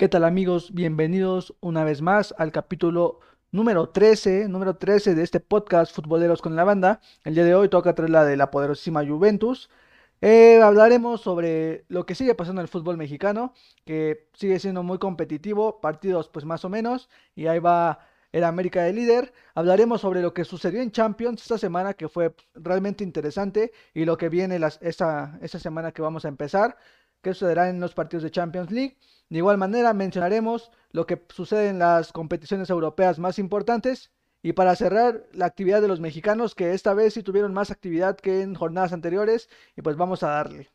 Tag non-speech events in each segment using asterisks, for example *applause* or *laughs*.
¿Qué tal amigos? Bienvenidos una vez más al capítulo número 13, número 13 de este podcast Futboleros con la Banda. El día de hoy toca traer la de la poderosísima Juventus. Eh, hablaremos sobre lo que sigue pasando en el fútbol mexicano, que sigue siendo muy competitivo, partidos pues más o menos, y ahí va el América de líder. Hablaremos sobre lo que sucedió en Champions esta semana, que fue realmente interesante, y lo que viene esta, esta semana que vamos a empezar, que sucederá en los partidos de Champions League. De igual manera mencionaremos lo que sucede en las competiciones europeas más importantes y para cerrar, la actividad de los mexicanos, que esta vez sí tuvieron más actividad que en jornadas anteriores, y pues vamos a darle.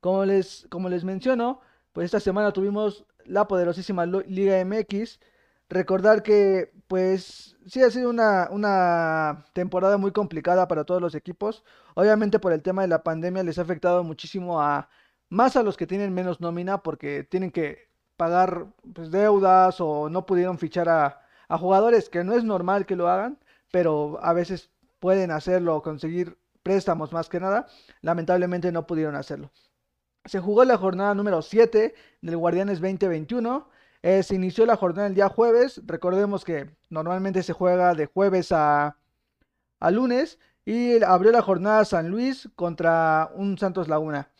Como les, como les menciono, pues esta semana tuvimos la poderosísima Liga MX. Recordar que pues sí ha sido una, una temporada muy complicada para todos los equipos. Obviamente por el tema de la pandemia les ha afectado muchísimo a más a los que tienen menos nómina porque tienen que pagar pues, deudas o no pudieron fichar a, jugadores que no es normal que lo hagan, pero a veces pueden hacerlo, conseguir préstamos más que nada. Lamentablemente no pudieron hacerlo. Se jugó la jornada número 7 del Guardianes 2021. Eh, se inició la jornada el día jueves. Recordemos que normalmente se juega de jueves a, a lunes. Y abrió la jornada San Luis contra un Santos Laguna.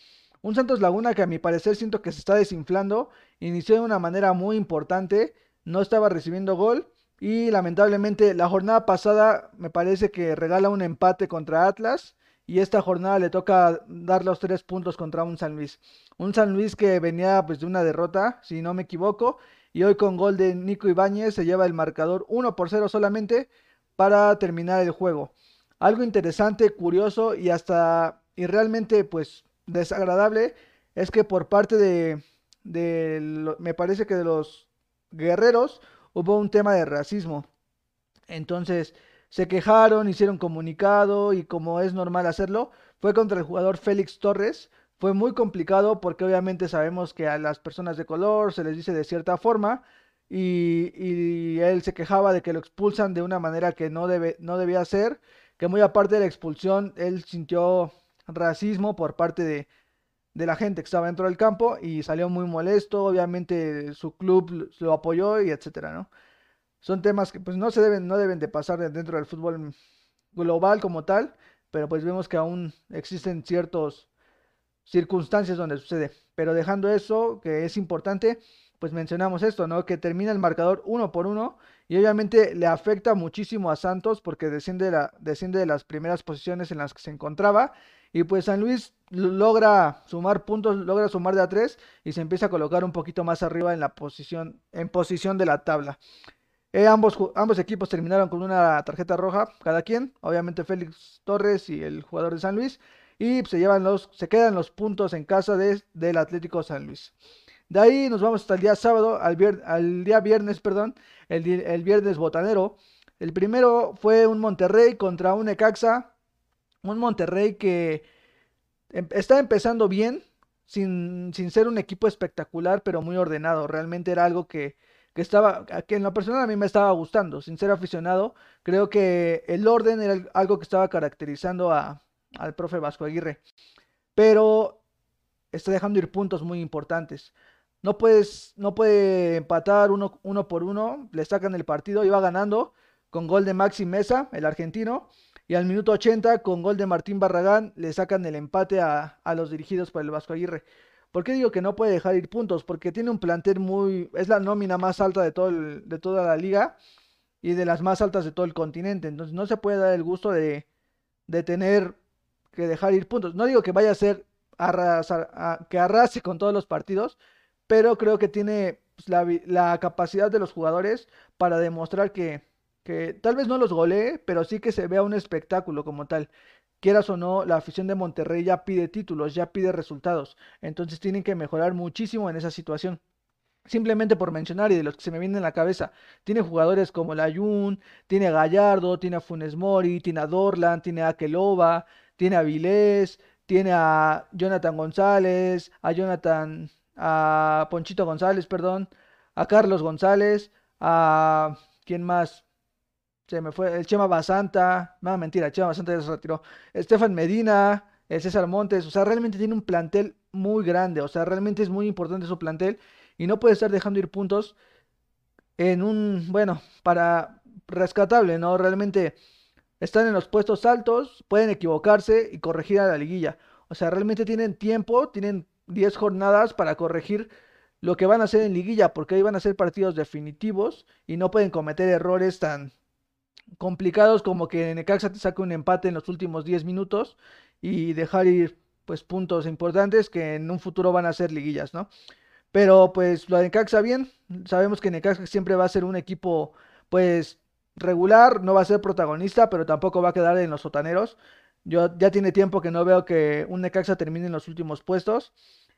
Un Santos Laguna que a mi parecer siento que se está desinflando. Inició de una manera muy importante. No estaba recibiendo gol. Y lamentablemente la jornada pasada me parece que regala un empate contra Atlas. Y esta jornada le toca dar los tres puntos contra un San Luis. Un San Luis que venía pues de una derrota, si no me equivoco. Y hoy con gol de Nico Ibáñez se lleva el marcador 1 por 0 solamente para terminar el juego. Algo interesante, curioso y hasta y realmente pues desagradable es que por parte de, de me parece que de los guerreros hubo un tema de racismo. Entonces se quejaron, hicieron comunicado y como es normal hacerlo, fue contra el jugador Félix Torres. Fue muy complicado porque obviamente sabemos que a las personas de color se les dice de cierta forma y, él se quejaba de que lo expulsan de una manera que no, debe, no debía ser, que muy aparte de la expulsión, él sintió racismo por parte de, de la gente que estaba dentro del campo y salió muy molesto, obviamente su club lo apoyó y etcétera, ¿no? Son temas que pues no se deben, no deben de pasar dentro del fútbol global como tal, pero pues vemos que aún existen ciertas circunstancias donde sucede. Pero dejando eso, que es importante, pues mencionamos esto, ¿no? Que termina el marcador uno por uno y obviamente le afecta muchísimo a Santos porque desciende, de las primeras posiciones en las que se encontraba y pues San Luis logra sumar puntos, logra sumar de a tres y se empieza a colocar un poquito más arriba en la posición, en posición de la tabla. Eh, ambos, ambos equipos terminaron con una tarjeta roja, cada quien, obviamente Félix Torres y el jugador de San Luis, y se llevan los, se quedan los puntos en casa de, del Atlético San Luis. De ahí nos vamos hasta el día sábado, al, al día viernes, perdón, el, el viernes botanero. El primero fue un Monterrey contra un Ecaxa, un Monterrey que em, está empezando bien, sin, sin, ser un equipo espectacular, pero muy ordenado. Realmente era algo que, que estaba, que en lo personal a mí me estaba gustando. Sin ser aficionado, creo que el orden era algo que estaba caracterizando a, al profe Vasco Aguirre. Pero está dejando ir puntos muy importantes. No, puedes, no puede empatar uno, uno por uno, le sacan el partido y va ganando con gol de Maxi Mesa, el argentino. Y al minuto 80, con gol de Martín Barragán, le sacan el empate a, los dirigidos por el Vasco Aguirre. ¿Por qué digo que no puede dejar ir puntos? Porque tiene un plantel muy... Es la nómina más alta de, todo de toda la liga y de las más altas de todo el continente. Entonces no se puede dar el gusto de, de tener que dejar ir puntos. No digo que vaya a ser arrasar, que arrase con todos los partidos, pero creo que tiene pues, la, capacidad de los jugadores para demostrar que tal vez no los golee, pero sí que se vea un espectáculo como tal. Quieras o no, la afición de Monterrey ya pide títulos, ya pide resultados. Entonces tienen que mejorar muchísimo en esa situación. Simplemente por mencionar y de los que se me vienen en la cabeza, tiene jugadores como Layun, tiene a Gallardo, tiene a Funes Mori, tiene a Dorlan, tiene a tiene a Vilés, tiene a Jonathan González, a Jonathan, a Ponchito González, perdón, a Carlos González, a ¿quién más? Se me fue el Chema Basanta. No, mentira, Chema Basanta ya se retiró. Estefan Medina, el César Montes. O sea, realmente tiene un plantel muy grande. O sea, realmente es muy importante su plantel. y no puede estar dejando ir puntos en un, bueno, para rescatable, ¿no? Realmente están en los puestos altos, pueden equivocarse y corregir a la liguilla. O sea, realmente tienen tiempo, tienen 10 jornadas para corregir lo que van a hacer en liguilla, porque ahí van a ser partidos definitivos y no pueden cometer errores tan complicados como que Necaxa te saque un empate en los últimos 10 minutos y dejar ir pues puntos importantes que en un futuro van a ser liguillas, ¿no? Pero pues lo de Necaxa bien, sabemos que Necaxa siempre va a ser un equipo pues regular, no va a ser protagonista, pero tampoco va a quedar en los sotaneros. Yo ya tiene tiempo que no veo que un Necaxa termine en los últimos puestos.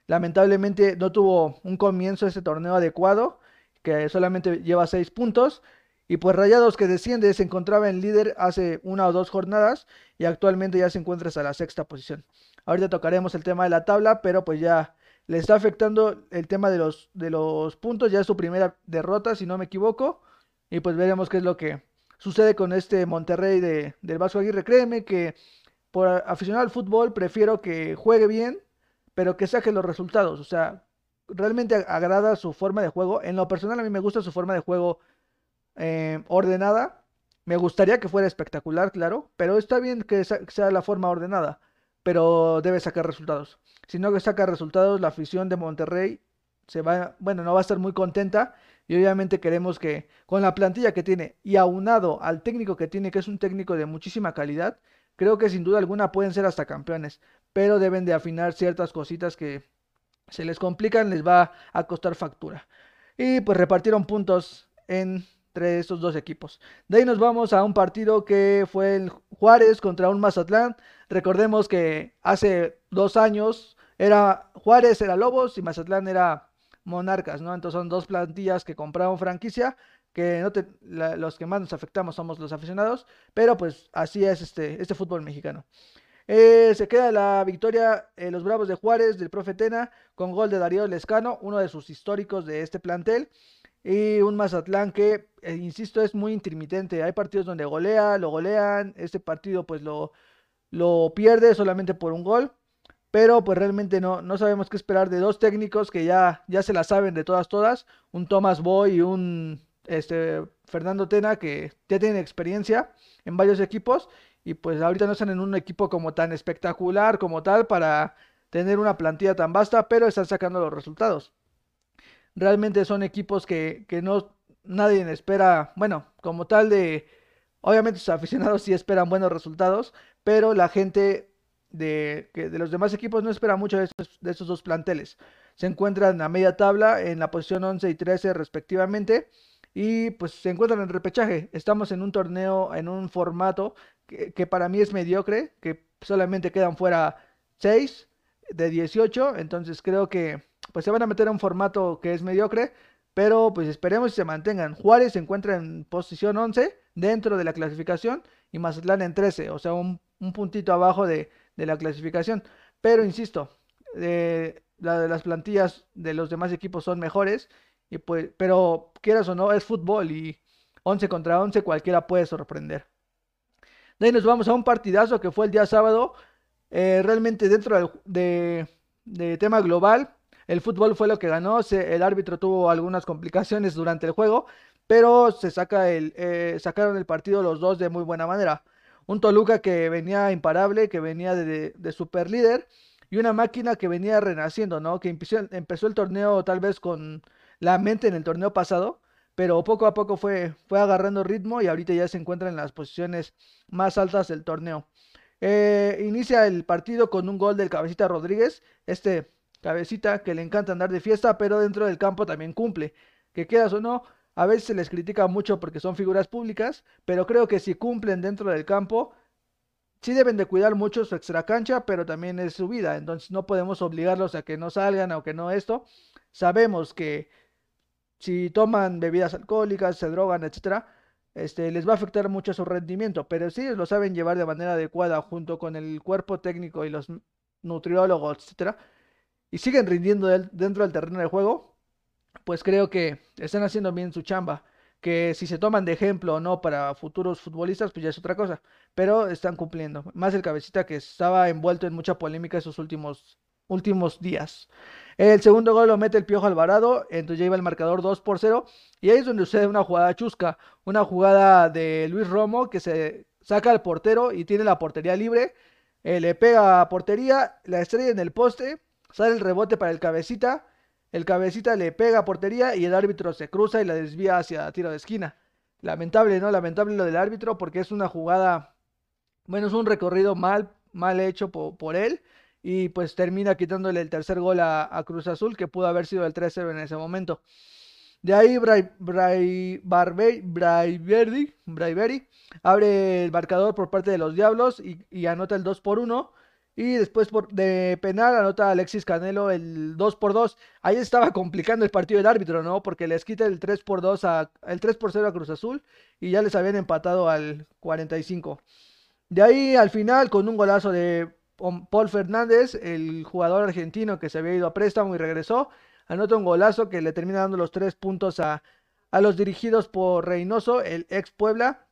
Lamentablemente no tuvo un comienzo ese torneo adecuado, que solamente lleva seis puntos. Y pues Rayados que desciende se encontraba en líder hace una o dos jornadas y actualmente ya se encuentra hasta la sexta posición. Ahorita tocaremos el tema de la tabla, pero pues ya le está afectando el tema de los, de los puntos. Ya es su primera derrota, si no me equivoco. Y pues veremos qué es lo que sucede con este Monterrey de, del Vasco Aguirre. Créeme que por aficionado al fútbol prefiero que juegue bien, pero que saque los resultados. O sea, realmente agrada su forma de juego. En lo personal a mí me gusta su forma de juego eh, ordenada. Me gustaría que fuera espectacular, claro, pero está bien que sea la forma ordenada, pero debe sacar resultados. Si no que saca resultados, la afición de Monterrey se va, bueno, no va a estar muy contenta y obviamente queremos que con la plantilla que tiene y aunado al técnico que tiene, que es un técnico de muchísima calidad, creo que sin duda alguna pueden ser hasta campeones, pero deben de afinar ciertas cositas que se les complican, les va a costar factura. Y pues repartieron puntos entre estos dos equipos. De ahí nos vamos a un partido que fue el Juárez contra un Mazatlán. Recordemos que hace dos años era Juárez era Lobos y Mazatlán era Monarcas, ¿no? Entonces son dos plantillas que compraron franquicia, que los que más nos afectamos somos los aficionados, pero pues así es este, este fútbol mexicano. Eh, se queda la victoria en los Bravos de Juárez del profe Tena con gol de Darío Lescano, uno de sus históricos de este plantel. Y un Mazatlán que, eh, insisto, es muy intermitente. Hay partidos donde golea, lo golean. Este partido pues lo, lo pierde solamente por un gol. Pero pues realmente no, no sabemos qué esperar de dos técnicos que ya, ya se la saben de todas, todas. Un Thomas Boy y un este, Fernando Tena que ya tienen experiencia en varios equipos. Y pues ahorita no están en un equipo como tan espectacular como tal para tener una plantilla tan vasta, pero están sacando los resultados. Realmente son equipos que, que no nadie espera, bueno, como tal de, obviamente sus *laughs* aficionados sí esperan buenos resultados, pero la gente de, que de los demás equipos no espera mucho de estos, de dos planteles. Se encuentran a media tabla en la posición 11 y 13 respectivamente y pues se encuentran en repechaje. Estamos en un torneo, en un formato que, para mí es mediocre, que solamente quedan fuera 6 de 18, entonces creo que pues se van a meter a un formato que es mediocre, pero pues esperemos que se mantengan. Juárez se encuentra en posición 11 dentro de la clasificación y Mazatlán en 13, o sea, un, un puntito abajo de, de la clasificación. Pero insisto, eh, de las plantillas de los demás equipos son mejores. Y pues, pero quieras o no, es fútbol y 11 contra 11 cualquiera puede sorprender. De ahí nos vamos a un partidazo que fue el día sábado. Eh, realmente dentro de, tema global, el fútbol fue lo que ganó. el árbitro tuvo algunas complicaciones durante el juego, pero se saca el, eh, sacaron el partido los dos de muy buena manera un Toluca que venía imparable, que venía de, super líder y una máquina que venía renaciendo, ¿no? Que empezó, el torneo tal vez con la mente en el torneo pasado, pero poco a poco fue, fue agarrando ritmo y ahorita ya se encuentra en las posiciones más altas del torneo. Eh, inicia el partido con un gol del cabecita Rodríguez, este cabecita que le encanta andar de fiesta, pero dentro del campo también cumple. Que quedas o no, a veces se les critica mucho porque son figuras públicas, pero creo que si cumplen dentro del campo, sí deben de cuidar mucho su extracancha, pero también es su vida. Entonces no podemos obligarlos a que no salgan o que no esto. Sabemos que si toman bebidas alcohólicas, se drogan, etcétera, este, les va a afectar mucho su rendimiento, pero si lo saben llevar de manera adecuada junto con el cuerpo técnico y los nutriólogos, etcétera, y siguen rindiendo dentro del terreno de juego, pues creo que están haciendo bien su chamba. Que si se toman de ejemplo o no para futuros futbolistas, pues ya es otra cosa. Pero están cumpliendo. Más el cabecita que estaba envuelto en mucha polémica esos últimos últimos días. El segundo gol lo mete el Piojo Alvarado, entonces ya iba el marcador 2 por 0. Y ahí es donde sucede una jugada chusca, una jugada de Luis Romo que se saca al portero y tiene la portería libre. Eh, le pega a portería, la estrella en el poste, sale el rebote para el cabecita. El cabecita le pega a portería y el árbitro se cruza y la desvía hacia tiro de esquina. Lamentable, ¿no? Lamentable lo del árbitro porque es una jugada, bueno, es un recorrido mal, mal hecho por, él y pues termina quitándole el tercer gol a, Cruz Azul que pudo haber sido el 3-0 en ese momento. De ahí Bray, Bray, abre el marcador por parte de los Diablos y, y anota el 2 por 1 y después por, de penal anota Alexis Canelo el 2 por 2. Ahí estaba complicando el partido del árbitro, ¿no? Porque les quita el 3 por 2 a, el 3 por 0 a Cruz Azul y ya les habían empatado al 45. De ahí al final con un golazo de Paul Fernández, el jugador argentino que se había ido a préstamo y regresó, anota un golazo que le termina dando los 3 puntos a, a los dirigidos por Reynoso, el ex Puebla,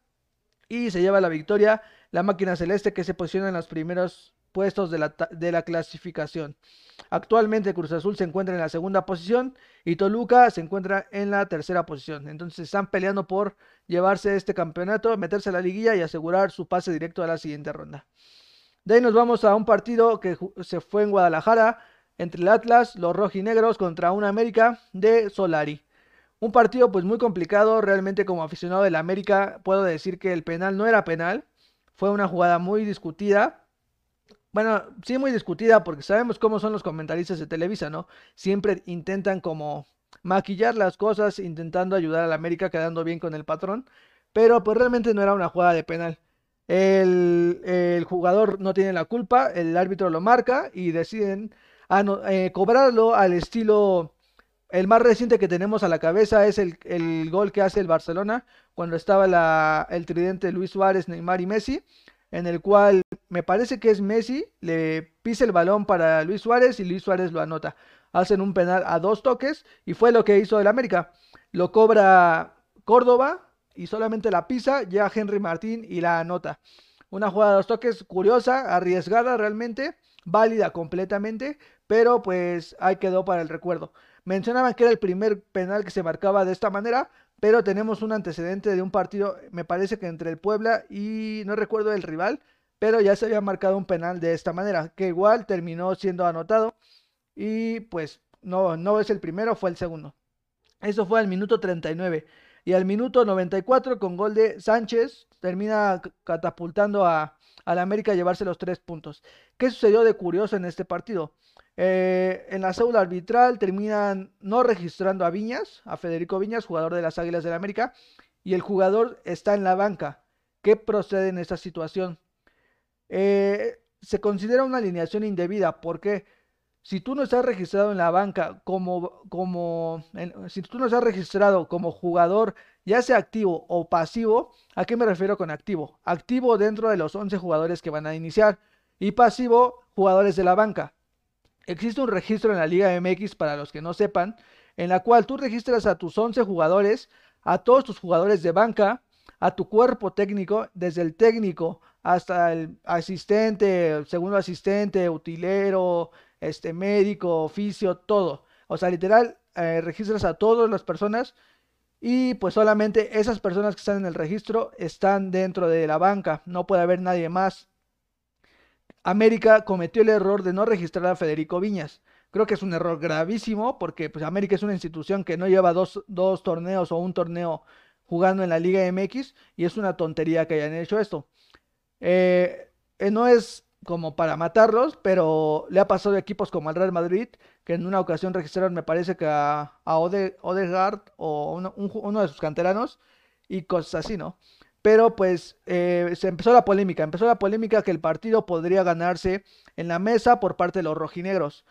y se lleva la victoria la máquina celeste que se posiciona en los primeros puestos de la, de la clasificación. Actualmente Cruz Azul se encuentra en la segunda posición y Toluca se encuentra en la tercera posición. Entonces están peleando por llevarse este campeonato, meterse a la liguilla y asegurar su pase directo a la siguiente ronda. De ahí nos vamos a un partido que se fue en Guadalajara entre el Atlas, los rojinegros contra una América de Solari. Un partido pues muy complicado, realmente como aficionado del América puedo decir que el penal no era penal, fue una jugada muy discutida, bueno, sí muy discutida porque sabemos cómo son los comentaristas de Televisa, ¿no? Siempre intentan como maquillar las cosas, intentando ayudar a la América quedando bien con el patrón, pero pues realmente no era una jugada de penal. El, jugador no tiene la culpa, el árbitro lo marca y deciden eh, cobrarlo al estilo... El más reciente que tenemos a la cabeza es el, el gol que hace el Barcelona cuando estaba la, el tridente Luis Suárez, Neymar y Messi en el cual me parece que es Messi, le pisa el balón para Luis Suárez y Luis Suárez lo anota. Hacen un penal a dos toques y fue lo que hizo el América. Lo cobra Córdoba y solamente la pisa, ya Henry Martín y la anota. Una jugada de dos toques curiosa, arriesgada realmente, válida completamente, pero pues ahí quedó para el recuerdo. Mencionaban que era el primer penal que se marcaba de esta manera, pero tenemos un antecedente de un partido, me parece que entre el Puebla y no recuerdo el rival, pero ya se había marcado un penal de esta manera, que igual terminó siendo anotado y pues no, no es el primero, fue el segundo. Eso fue al minuto 39 y al minuto 94 con gol de Sánchez termina catapultando a, la América a llevarse los tres puntos. ¿Qué sucedió de curioso en este partido? Eh, en la cédula arbitral terminan no registrando a Viñas, a Federico Viñas, jugador de las Águilas del la América, y el jugador está en la banca. ¿Qué procede en esta situación? Eh, se considera una alineación indebida porque si tú no estás registrado en la banca como, como si tú no estás registrado como jugador, ya sea activo o pasivo, ¿a qué me refiero con activo? Activo dentro de los 11 jugadores que van a iniciar y pasivo jugadores de la banca. Existe un registro en la Liga MX para los que no sepan, en la cual tú registras a tus 11 jugadores, a todos tus jugadores de banca, a tu cuerpo técnico, desde el técnico hasta el asistente, el segundo asistente, utilero, este médico, oficio, todo. O sea, literal, eh, registras a todas las personas y pues solamente esas personas que están en el registro están dentro de la banca. No puede haber nadie más América cometió el error de no registrar a Federico Viñas. Creo que es un error gravísimo porque pues, América es una institución que no lleva dos, torneos o un torneo jugando en la Liga MX y es una tontería que hayan hecho esto. Eh, eh, no es como para matarlos, pero le ha pasado a equipos como el Real Madrid, que en una ocasión registraron, me parece que a, a Odegaard o uno de sus canteranos y cosas así, ¿no? pero pues eh, se empezó la polémica, empezó la polémica que el partido podría ganarse en la mesa por parte de los rojinegros.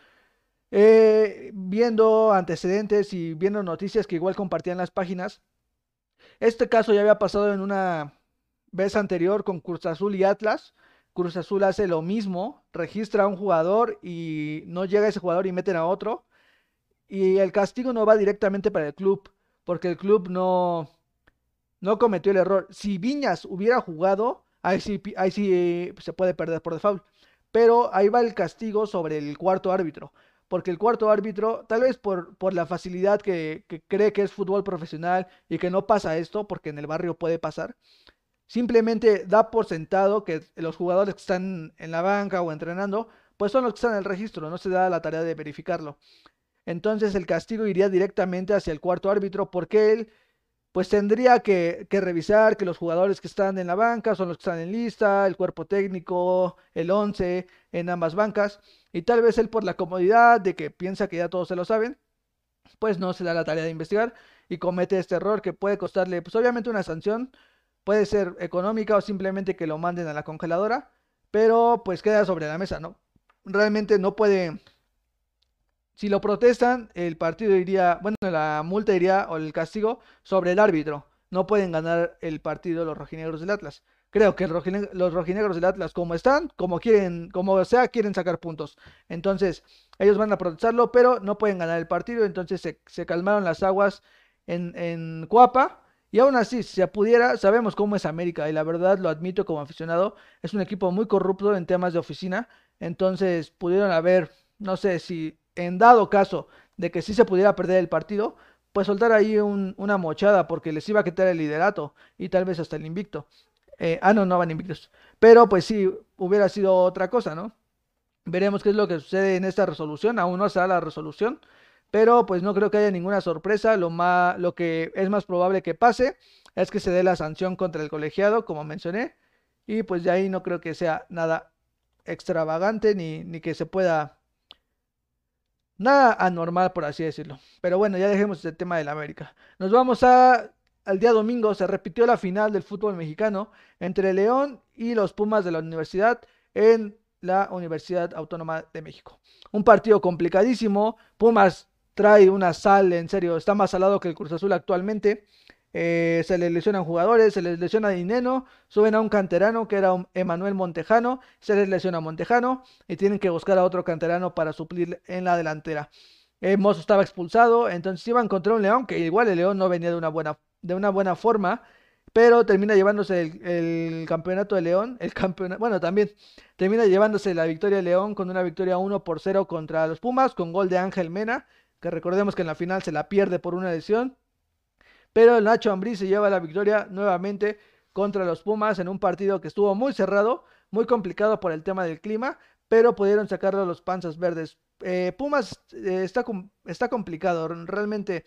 Eh, viendo antecedentes y viendo noticias que igual compartían las páginas, este caso ya había pasado en una vez anterior con Cruz Azul y Atlas. Cruz Azul hace lo mismo, registra a un jugador y no llega ese jugador y meten a otro. Y el castigo no va directamente para el club, porque el club no, no cometió el error. Si Viñas hubiera jugado, ahí sí, ahí sí se puede perder por default. pero ahí va el castigo sobre el cuarto árbitro, porque el cuarto árbitro, tal vez por, por la facilidad que, que cree que es fútbol profesional y que no pasa esto, porque en el barrio puede pasar, simplemente da por sentado que los jugadores que están en la banca o entrenando, pues son los que están en el registro, no se da la tarea de verificarlo. Entonces el castigo iría directamente hacia el cuarto árbitro porque él pues tendría que, revisar que los jugadores que están en la banca son los que están en lista, el cuerpo técnico, el 11 en ambas bancas, y tal vez él por la comodidad de que piensa que ya todos se lo saben, pues no se da la tarea de investigar y comete este error que puede costarle, pues obviamente una sanción, puede ser económica o simplemente que lo manden a la congeladora, pero pues queda sobre la mesa, ¿no? Realmente no puede si lo protestan, el partido iría, bueno, la multa iría o el castigo sobre el árbitro. No pueden ganar el partido los rojinegros del Atlas. Creo que los rojinegros del Atlas, como están, como quieren, como sea, quieren sacar puntos. Entonces, ellos van a protestarlo, pero no pueden ganar el partido. Entonces se, calmaron las aguas en, en Cuapa. Y aún así, si se pudiera, sabemos cómo es América. Y la verdad, lo admito como aficionado, es un equipo muy corrupto en temas de oficina. Entonces, pudieron haber, no sé si en dado caso de que sí se pudiera perder el partido, pues soltar ahí una mochada porque les iba a quitar el liderato y tal vez hasta el invicto. Eh, ah, no, no van invictos. Pero pues sí, hubiera sido otra cosa, ¿no? Veremos qué es lo que sucede en esta resolución. Aún no se da la resolución. Pero pues no creo que haya ninguna sorpresa. Lo, más, lo que es más probable que pase es que se dé la sanción contra el colegiado, como mencioné. Y pues de ahí no creo que sea nada extravagante ni, ni que se pueda Nada anormal, por así decirlo. Pero bueno, ya dejemos el tema del América. Nos vamos a. Al día domingo se repitió la final del fútbol mexicano entre León y los Pumas de la Universidad en la Universidad Autónoma de México. Un partido complicadísimo. Pumas trae una sal, en serio, está más salado que el Cruz Azul actualmente. Eh, se les lesionan jugadores, se les lesiona Dineno, suben a un canterano que era Emanuel Montejano, se les lesiona Montejano y tienen que buscar a otro canterano para suplir en la delantera. Eh, Mozo estaba expulsado, entonces iban contra un León, que igual el León no venía de una buena, de una buena forma, pero termina llevándose el, campeonato de León, el campeonato, bueno, también termina llevándose la victoria de León con una victoria 1 por 0 contra los Pumas, con gol de Ángel Mena, que recordemos que en la final se la pierde por una lesión. Pero el Nacho Ambrí se lleva la victoria nuevamente contra los Pumas en un partido que estuvo muy cerrado, muy complicado por el tema del clima, pero pudieron sacarlo los panzas verdes. Eh, Pumas eh, está, está complicado, realmente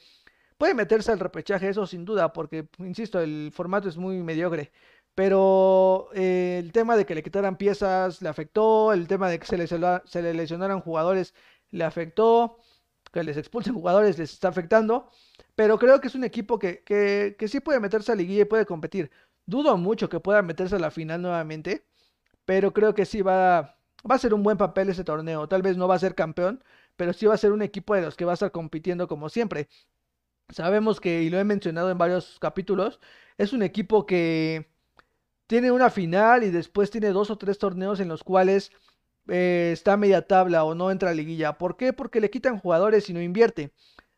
puede meterse al repechaje, eso sin duda, porque, insisto, el formato es muy mediocre. Pero eh, el tema de que le quitaran piezas le afectó, el tema de que se le, se le lesionaran jugadores le afectó, que les expulsen jugadores les está afectando. Pero creo que es un equipo que, que, sí puede meterse a liguilla y puede competir. Dudo mucho que pueda meterse a la final nuevamente. Pero creo que sí va, va a ser un buen papel ese torneo. Tal vez no va a ser campeón, pero sí va a ser un equipo de los que va a estar compitiendo como siempre. Sabemos que, y lo he mencionado en varios capítulos, es un equipo que tiene una final y después tiene dos o tres torneos en los cuales eh, está media tabla o no entra a liguilla. ¿Por qué? Porque le quitan jugadores y no invierte.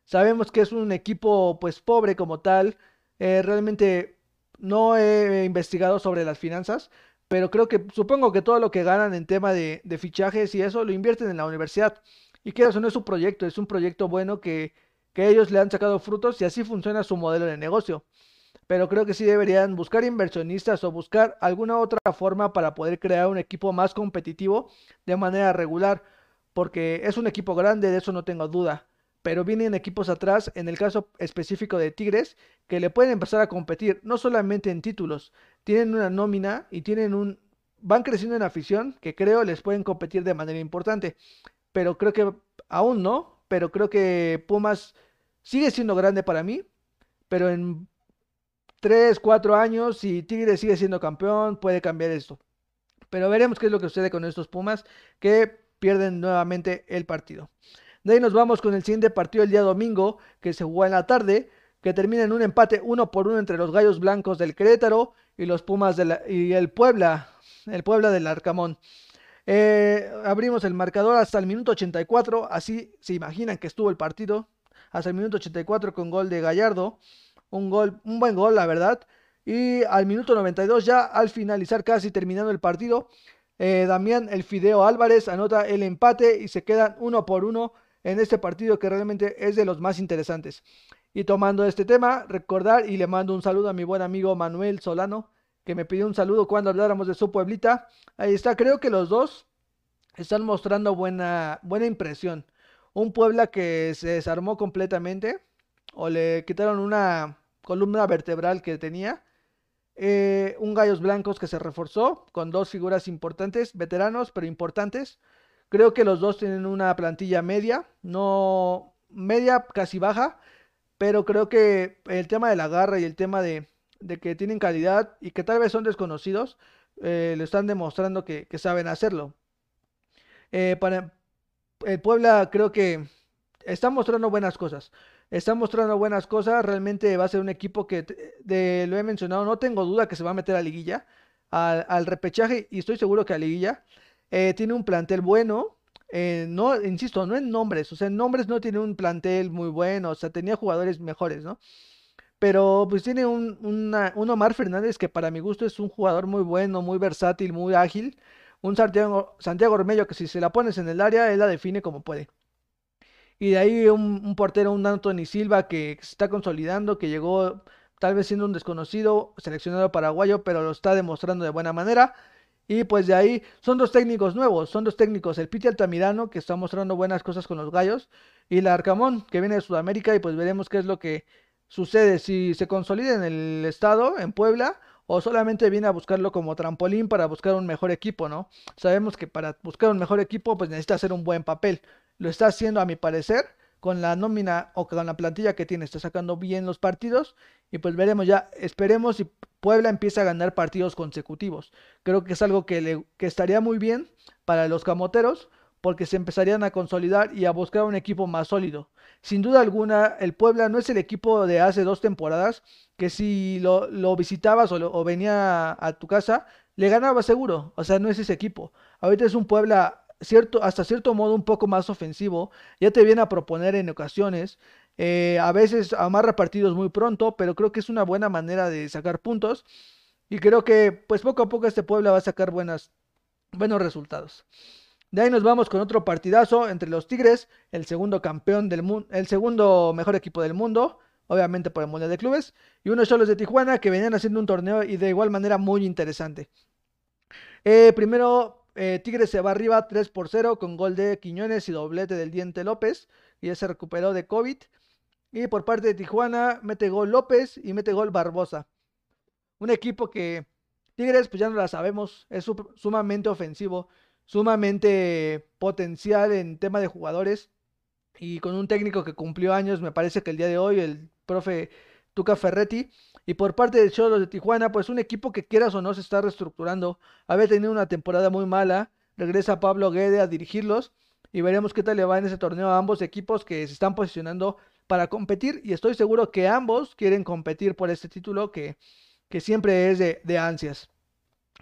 Sabemos que es un equipo pues pobre como tal. Eh, realmente no he investigado sobre las finanzas, pero creo que supongo que todo lo que ganan en tema de, fichajes y eso lo invierten en la universidad. Y que eso no es un proyecto, es un proyecto bueno que, que ellos le han sacado frutos y así funciona su modelo de negocio. Pero creo que sí deberían buscar inversionistas o buscar alguna otra forma para poder crear un equipo más competitivo de manera regular, porque es un equipo grande, de eso no tengo duda pero vienen equipos atrás, en el caso específico de Tigres, que le pueden empezar a competir, no solamente en títulos, tienen una nómina y tienen un... van creciendo en afición, que creo les pueden competir de manera importante, pero creo que aún no, pero creo que Pumas sigue siendo grande para mí, pero en 3, 4 años, si Tigres sigue siendo campeón, puede cambiar esto. Pero veremos qué es lo que sucede con estos Pumas que pierden nuevamente el partido. De ahí nos vamos con el siguiente partido el día domingo, que se jugó en la tarde, que termina en un empate uno por uno entre los Gallos Blancos del Querétaro y los Pumas de y el Puebla, el Puebla del Arcamón. Eh, abrimos el marcador hasta el minuto 84, así se imaginan que estuvo el partido, hasta el minuto 84 con gol de Gallardo, un gol, un buen gol la verdad, y al minuto 92 ya al finalizar casi terminando el partido, Eh, Damián El Fideo Álvarez anota el empate y se quedan uno por uno en este partido que realmente es de los más interesantes. Y tomando este tema, recordar y le mando un saludo a mi buen amigo Manuel Solano, que me pidió un saludo cuando habláramos de su pueblita. Ahí está, creo que los dos están mostrando buena, buena impresión. Un Puebla que se desarmó completamente o le quitaron una columna vertebral que tenía. Eh, un Gallos Blancos que se reforzó con dos figuras importantes, veteranos pero importantes. Creo que los dos tienen una plantilla media, no media casi baja, pero creo que el tema de la garra y el tema de, que tienen calidad y que tal vez son desconocidos, eh, lo están demostrando que, saben hacerlo. Eh, para el Puebla creo que está mostrando buenas cosas. Está mostrando buenas cosas. Realmente va a ser un equipo que, de, lo he mencionado, no tengo duda que se va a meter a liguilla, al, repechaje y estoy seguro que a liguilla. Eh, tiene un plantel bueno. Eh, no, insisto, no en nombres, o sea, en nombres no tiene un plantel muy bueno, o sea, tenía jugadores mejores, ¿no? Pero pues tiene un, un Omar Fernández que para mi gusto es un jugador muy bueno, muy versátil, muy ágil. Un Santiago, Santiago Ormello que si se la pones en el área, él la define como puede. Y de ahí un, portero, un Anthony Silva que se está consolidando, que llegó tal vez siendo un desconocido, seleccionado paraguayo, pero lo está demostrando de buena manera. Y pues de ahí son dos técnicos nuevos, son dos técnicos, el Piti Altamirano, que está mostrando buenas cosas con los gallos, y el Arcamón, que viene de Sudamérica, y pues veremos qué es lo que sucede, si se consolida en el estado, en Puebla, o solamente viene a buscarlo como trampolín para buscar un mejor equipo, ¿no? Sabemos que para buscar un mejor equipo, pues necesita hacer un buen papel. Lo está haciendo, a mi parecer, con la nómina o con la plantilla que tiene, está sacando bien los partidos y pues veremos ya, esperemos si Puebla empieza a ganar partidos consecutivos. Creo que es algo que, le, que estaría muy bien para los camoteros porque se empezarían a consolidar y a buscar un equipo más sólido. Sin duda alguna, el Puebla no es el equipo de hace dos temporadas que si lo, visitabas o, o venía a tu casa, le ganaba seguro. O sea, no es ese equipo. Ahorita es un Puebla hasta cierto modo un poco más ofensivo, ya te viene a proponer en ocasiones, eh, a veces amarra partidos muy pronto, pero creo que es una buena manera de sacar puntos y creo que pues poco a poco este Puebla va a sacar buenas, buenos resultados. De ahí nos vamos con otro partidazo entre los Tigres, el segundo campeón del mundo, el segundo mejor equipo del mundo, obviamente por el Mundial de Clubes, y unos solos de Tijuana que venían haciendo un torneo y de igual manera muy interesante. Eh, primero eh, Tigres se va arriba 3 por 0 con gol de Quiñones y doblete del Diente López. Y ya se recuperó de COVID. Y por parte de Tijuana mete gol López y mete gol Barbosa. Un equipo que Tigres pues ya no la sabemos. Es sumamente ofensivo. Sumamente potencial en tema de jugadores. Y con un técnico que cumplió años, me parece que el día de hoy, el profe Tuca Ferretti. Y por parte de Cholos de Tijuana, pues un equipo que quieras o no se está reestructurando. Había tenido una temporada muy mala. Regresa Pablo Guede a dirigirlos. Y veremos qué tal le va en ese torneo a ambos equipos que se están posicionando para competir. Y estoy seguro que ambos quieren competir por este título que, que siempre es de, de ansias.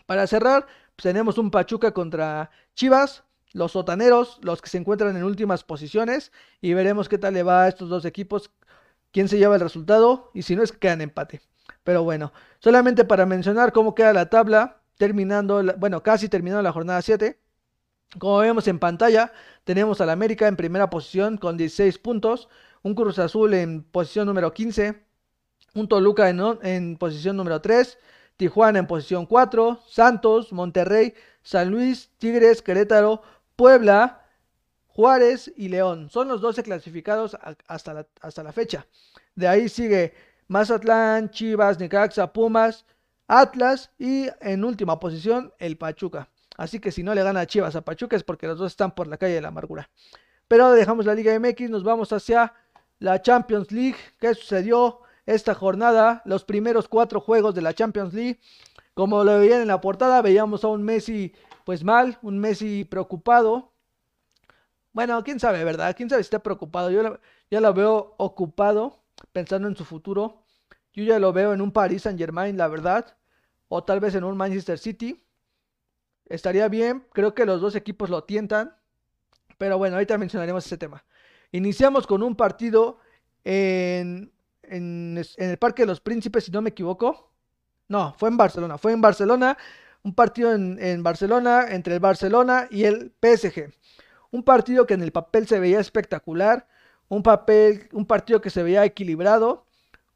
Para cerrar, pues tenemos un Pachuca contra Chivas los sotaneros, los que se encuentran en últimas posiciones, y veremos qué tal le va a estos dos equipos quién se lleva el resultado y si no es que quedan empate. Pero bueno, solamente para mencionar cómo queda la tabla, terminando, bueno, casi terminando la jornada 7. Como vemos en pantalla, tenemos al América en primera posición con 16 puntos, un Cruz Azul en posición número 15, un Toluca en, en posición número 3, Tijuana en posición 4, Santos, Monterrey, San Luis, Tigres, Querétaro, Puebla, Juárez y León. Son los 12 clasificados hasta la, hasta la fecha. De ahí sigue Mazatlán, Chivas, Necaxa, Pumas, Atlas y en última posición el Pachuca. Así que si no le gana a Chivas a Pachuca es porque los dos están por la calle de la amargura. Pero dejamos la Liga MX, nos vamos hacia la Champions League. ¿Qué sucedió esta jornada? Los primeros cuatro juegos de la Champions League. Como lo veían en la portada, veíamos a un Messi pues mal, un Messi preocupado, bueno, quién sabe, ¿verdad? Quién sabe si está preocupado. Yo ya lo veo ocupado, pensando en su futuro. Yo ya lo veo en un Paris Saint Germain, la verdad. O tal vez en un Manchester City. Estaría bien. Creo que los dos equipos lo tientan. Pero bueno, ahorita mencionaremos ese tema. Iniciamos con un partido en, el Parque de los Príncipes, si no me equivoco. No, fue en Barcelona. Fue en Barcelona. Un partido en, Barcelona, entre el Barcelona y el PSG. Un partido que en el papel se veía espectacular, un, papel, un partido que se veía equilibrado,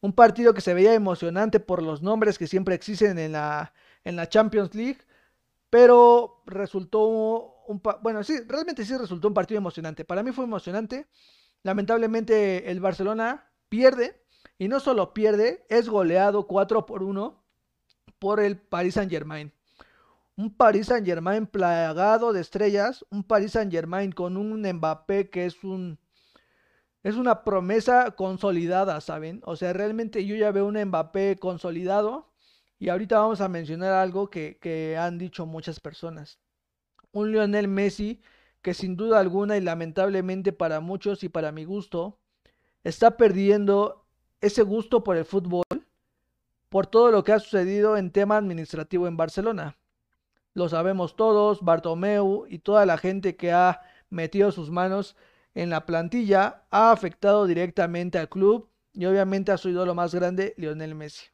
un partido que se veía emocionante por los nombres que siempre existen en la, en la Champions League, pero resultó un, bueno, sí, realmente sí resultó un partido emocionante. Para mí fue emocionante. Lamentablemente el Barcelona pierde y no solo pierde, es goleado 4 por 1 por el Paris Saint-Germain. Un Paris Saint-Germain plagado de estrellas, un Paris Saint-Germain con un Mbappé que es un es una promesa consolidada, ¿saben? O sea, realmente yo ya veo un Mbappé consolidado y ahorita vamos a mencionar algo que, que han dicho muchas personas. Un Lionel Messi que sin duda alguna y lamentablemente para muchos y para mi gusto está perdiendo ese gusto por el fútbol por todo lo que ha sucedido en tema administrativo en Barcelona. Lo sabemos todos, Bartomeu y toda la gente que ha metido sus manos en la plantilla ha afectado directamente al club y obviamente a su ídolo más grande, Lionel Messi.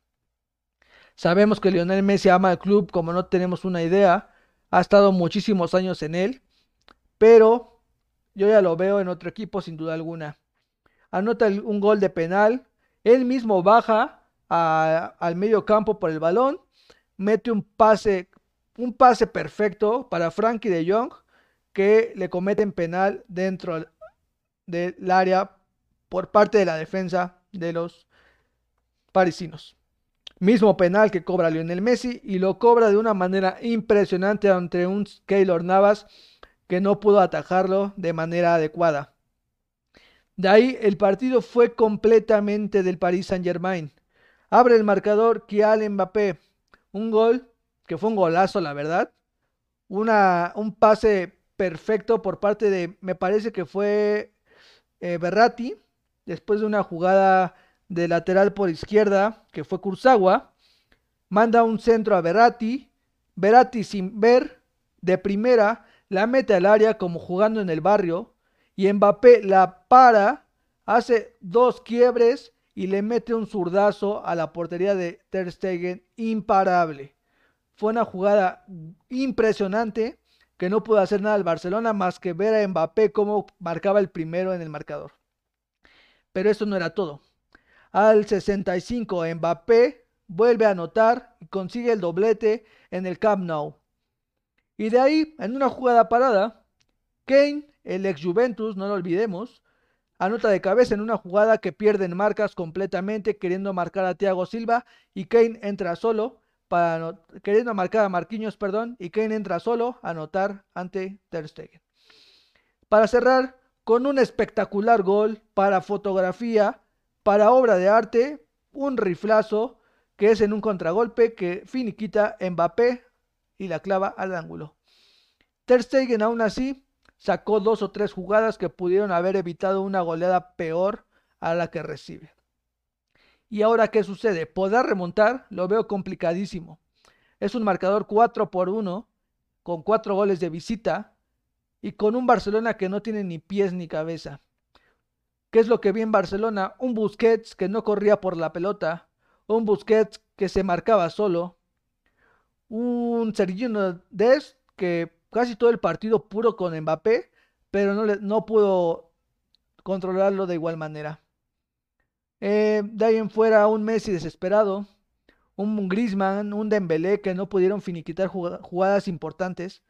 Sabemos que Lionel Messi ama al club como no tenemos una idea, ha estado muchísimos años en él, pero yo ya lo veo en otro equipo sin duda alguna. Anota un gol de penal, él mismo baja al medio campo por el balón, mete un pase, un pase perfecto para Frankie de Jong, que le cometen penal dentro del área por parte de la defensa de los parisinos. Mismo penal que cobra Lionel Messi y lo cobra de una manera impresionante ante un Keylor Navas que no pudo atajarlo de manera adecuada. De ahí el partido fue completamente del Paris Saint Germain. Abre el marcador Kylian Mbappé. Un gol que fue un golazo, la verdad. Una, un pase perfecto por parte de, me parece que fue eh, después de una jugada de lateral por izquierda, que fue Kurzawa. Manda un centro a Berratti. Berratti sin ver, de primera, la mete al área como jugando en el barrio. Y Mbappé la para, hace dos quiebres y le mete un zurdazo a la portería de Ter Stegen imparable. Fue una jugada impresionante que no pudo hacer nada el Barcelona más que ver a Mbappé cómo marcaba el primero en el marcador. Pero eso no era todo. Al 65 Mbappé vuelve a anotar y consigue el doblete en el Camp Nou. Y de ahí, en una jugada parada, Kane, el ex Juventus, no lo olvidemos, Anota de cabeza en una jugada que pierden marcas completamente, queriendo marcar a Thiago Silva y Kane entra solo queriendo marcar a Marquinhos, perdón, y Kane entra solo a anotar ante Ter Stegen. Para cerrar con un espectacular gol para fotografía, para obra de arte, un riflazo que es en un contragolpe que finiquita Mbappé y la clava al ángulo. Ter Stegen aún así sacó dos o tres jugadas que pudieron haber evitado una goleada peor a la que recibe. ¿Y ahora qué sucede? ¿Podrá remontar? Lo veo complicadísimo. Es un marcador 4 por 1, con cuatro goles de visita y con un Barcelona que no tiene ni pies ni cabeza. ¿Qué es lo que vi en Barcelona? Un Busquets que no corría por la pelota, un Busquets que se marcaba solo, un Sergio Dest que casi todo el partido puro con Mbappé, pero no, le, no pudo controlarlo de igual manera. Eh, de ahí en fuera un Messi desesperado, un Griezmann, un Dembélé que no pudieron finiquitar jugadas importantes.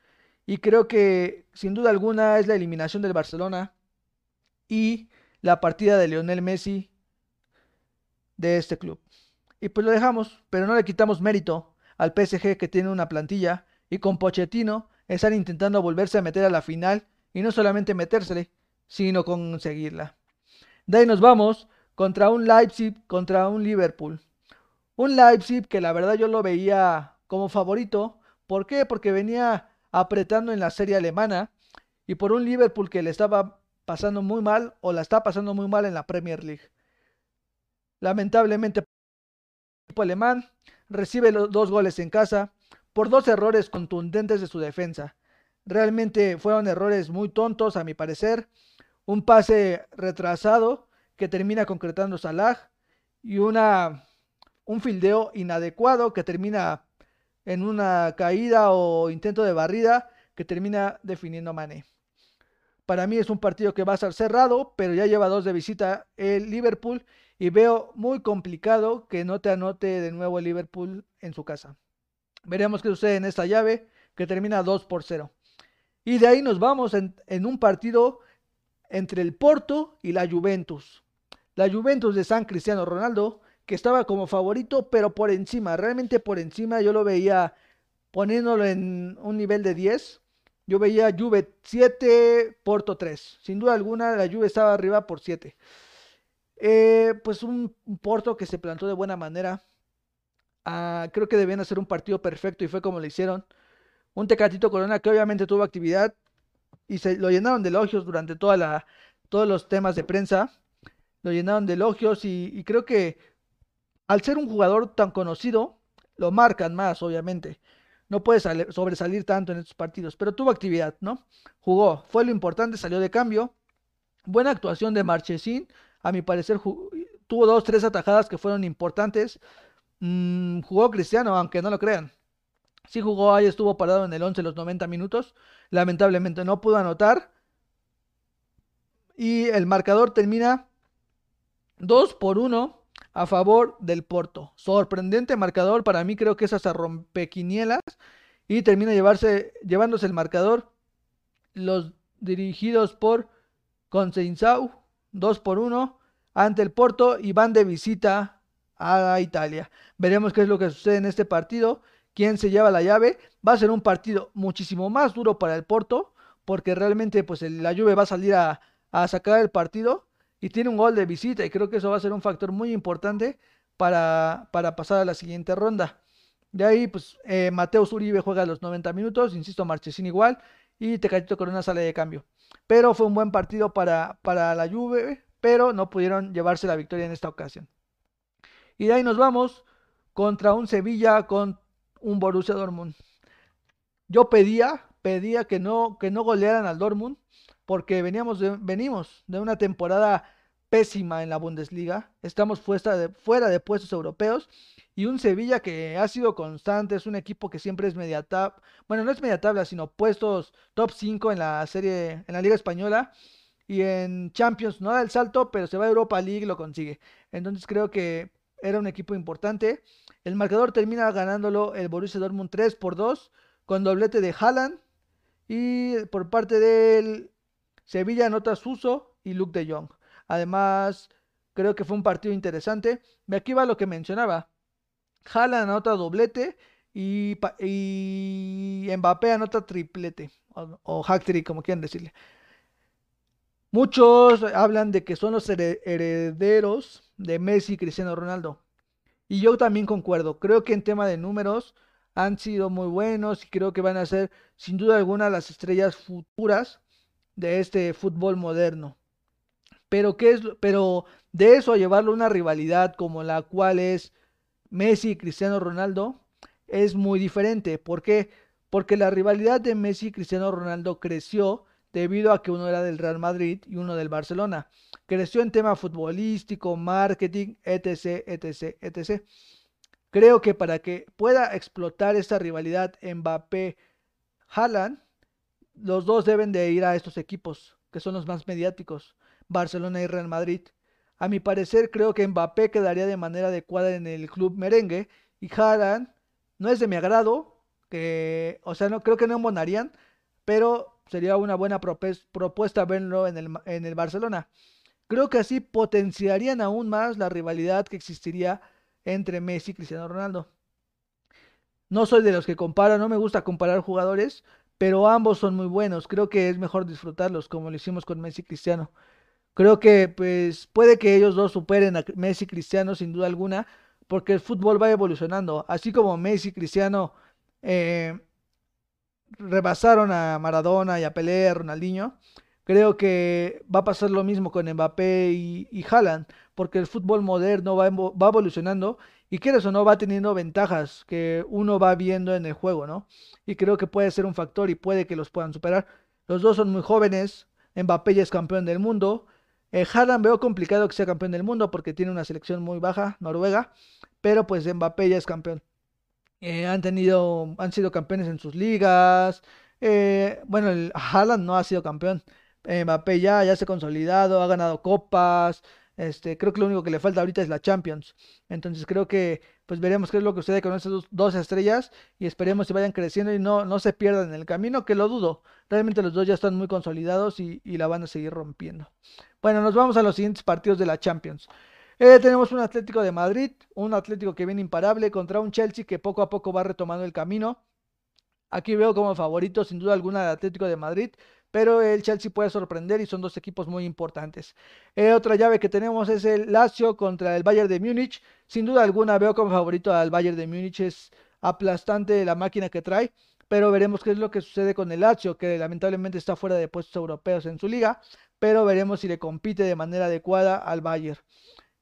Y creo que sin duda alguna es la eliminación del Barcelona y la partida de Lionel Messi de este club. Y pues lo dejamos, pero no le quitamos mérito al PSG que tiene una plantilla y con Pochettino están intentando volverse a meter a la final y no solamente metérsele, sino conseguirla. De ahí nos vamos contra un Leipzig, contra un Liverpool. Un Leipzig que la verdad yo lo veía como favorito. ¿Por qué? Porque venía apretando en la serie alemana y por un Liverpool que le estaba pasando muy mal o la está pasando muy mal en la Premier League. Lamentablemente, el equipo alemán recibe los dos goles en casa por dos errores contundentes de su defensa. Realmente fueron errores muy tontos a mi parecer. Un pase retrasado que termina concretando Salah y una, un fildeo inadecuado que termina en una caída o intento de barrida que termina definiendo Mané. Para mí es un partido que va a ser cerrado, pero ya lleva dos de visita el Liverpool y veo muy complicado que no te anote de nuevo el Liverpool en su casa. Veremos qué sucede en esta llave que termina 2 por 0. Y de ahí nos vamos en, en un partido entre el Porto y la Juventus. La Juventus de San Cristiano Ronaldo, que estaba como favorito, pero por encima, realmente por encima, yo lo veía poniéndolo en un nivel de 10. Yo veía Juve 7, Porto 3. Sin duda alguna, la Juve estaba arriba por 7. Eh, pues un, Porto que se plantó de buena manera. Ah, creo que debían hacer un partido perfecto y fue como lo hicieron. Un Tecatito Corona que obviamente tuvo actividad, y se lo llenaron de elogios durante toda la, todos los temas de prensa. Lo llenaron de elogios y, creo que al ser un jugador tan conocido, lo marcan más, obviamente. No puede sobresalir tanto en estos partidos, pero tuvo actividad, ¿no? Jugó, fue lo importante, salió de cambio. Buena actuación de Marchesín, a mi parecer tuvo dos, tres atajadas que fueron importantes. Mm, jugó Cristiano, aunque no lo crean. Sí jugó ahí, estuvo parado en el 11 los 90 minutos. Lamentablemente no pudo anotar. Y el marcador termina 2 por 1 a favor del Porto. Sorprendente marcador, para mí creo que es hasta rompequinielas. Y termina llevarse, llevándose el marcador los dirigidos por Conseinsau 2 por 1 ante el Porto y van de visita a Italia. Veremos qué es lo que sucede en este partido quién se lleva la llave. Va a ser un partido muchísimo más duro para el Porto, porque realmente pues la Juve va a salir a, sacar el partido y tiene un gol de visita y creo que eso va a ser un factor muy importante para, para pasar a la siguiente ronda. De ahí, pues, eh, Mateo Uribe juega los 90 minutos, insisto, Marchesín igual, y Tecatito Corona sale de cambio. Pero fue un buen partido para, para la Juve, pero no pudieron llevarse la victoria en esta ocasión. Y de ahí nos vamos contra un Sevilla con un Borussia Dortmund. Yo pedía, pedía que no, que no golearan al Dortmund porque veníamos de, venimos de una temporada pésima en la Bundesliga. Estamos fuera de, fuera de puestos europeos y un Sevilla que ha sido constante, es un equipo que siempre es media tabla, bueno, no es media tabla, sino puestos top 5 en la serie, en la Liga Española y en Champions no da el salto, pero se va a Europa League y lo consigue. Entonces creo que era un equipo importante. El marcador termina ganándolo el Borussia Dortmund 3 por 2 con doblete de Haaland y por parte del Sevilla anota Suso y Luke de Jong. Además, creo que fue un partido interesante. Aquí va lo que mencionaba. Haaland anota doblete y, y Mbappé anota triplete o, o como quieran decirle. Muchos hablan de que son los herederos de Messi y Cristiano Ronaldo. Y yo también concuerdo. Creo que en tema de números han sido muy buenos y creo que van a ser sin duda alguna las estrellas futuras de este fútbol moderno. Pero qué es pero de eso a llevarlo a una rivalidad como la cual es Messi y Cristiano Ronaldo es muy diferente. ¿Por qué? Porque la rivalidad de Messi y Cristiano Ronaldo creció debido a que uno era del Real Madrid y uno del Barcelona. Creció en tema futbolístico, marketing, etc, etc, etc. Creo que para que pueda explotar esta rivalidad Mbappé-Haaland, los dos deben de ir a estos equipos, que son los más mediáticos, Barcelona y Real Madrid. A mi parecer, creo que Mbappé quedaría de manera adecuada en el club merengue y Haaland no es de mi agrado, que, o sea, no creo que no embonarían, pero sería una buena propuesta verlo en el, en el Barcelona. Creo que así potenciarían aún más la rivalidad que existiría entre Messi y Cristiano Ronaldo. No soy de los que comparan, no me gusta comparar jugadores, pero ambos son muy buenos. Creo que es mejor disfrutarlos como lo hicimos con Messi y Cristiano. Creo que pues puede que ellos dos superen a Messi y Cristiano sin duda alguna, porque el fútbol va evolucionando. Así como Messi y Cristiano eh, rebasaron a Maradona y a Pelé, a Ronaldinho. Creo que va a pasar lo mismo con Mbappé y, y Haaland, porque el fútbol moderno va, evolucionando y quieres o no va teniendo ventajas que uno va viendo en el juego, ¿no? Y creo que puede ser un factor y puede que los puedan superar. Los dos son muy jóvenes, Mbappé ya es campeón del mundo. Eh, Haaland veo complicado que sea campeón del mundo porque tiene una selección muy baja, Noruega, pero pues Mbappé ya es campeón. Eh, han tenido, han sido campeones en sus ligas. Eh, bueno, el Haaland no ha sido campeón. Mbappé ya, ya se ha consolidado, ha ganado copas. Este, creo que lo único que le falta ahorita es la Champions. Entonces creo que pues veremos qué es lo que sucede con esas dos, estrellas y esperemos que vayan creciendo y no, no se pierdan en el camino, que lo dudo. Realmente los dos ya están muy consolidados y, y la van a seguir rompiendo. Bueno, nos vamos a los siguientes partidos de la Champions. Eh, tenemos un Atlético de Madrid, un Atlético que viene imparable contra un Chelsea que poco a poco va retomando el camino. Aquí veo como favorito sin duda alguna el Atlético de Madrid, pero el Chelsea puede sorprender y son dos equipos muy importantes. Eh, otra llave que tenemos es el Lazio contra el Bayern de Múnich. Sin duda alguna veo como favorito al Bayern de Múnich, es aplastante la máquina que trae, pero veremos qué es lo que sucede con el Lazio, que lamentablemente está fuera de puestos europeos en su liga, pero veremos si le compite de manera adecuada al Bayern.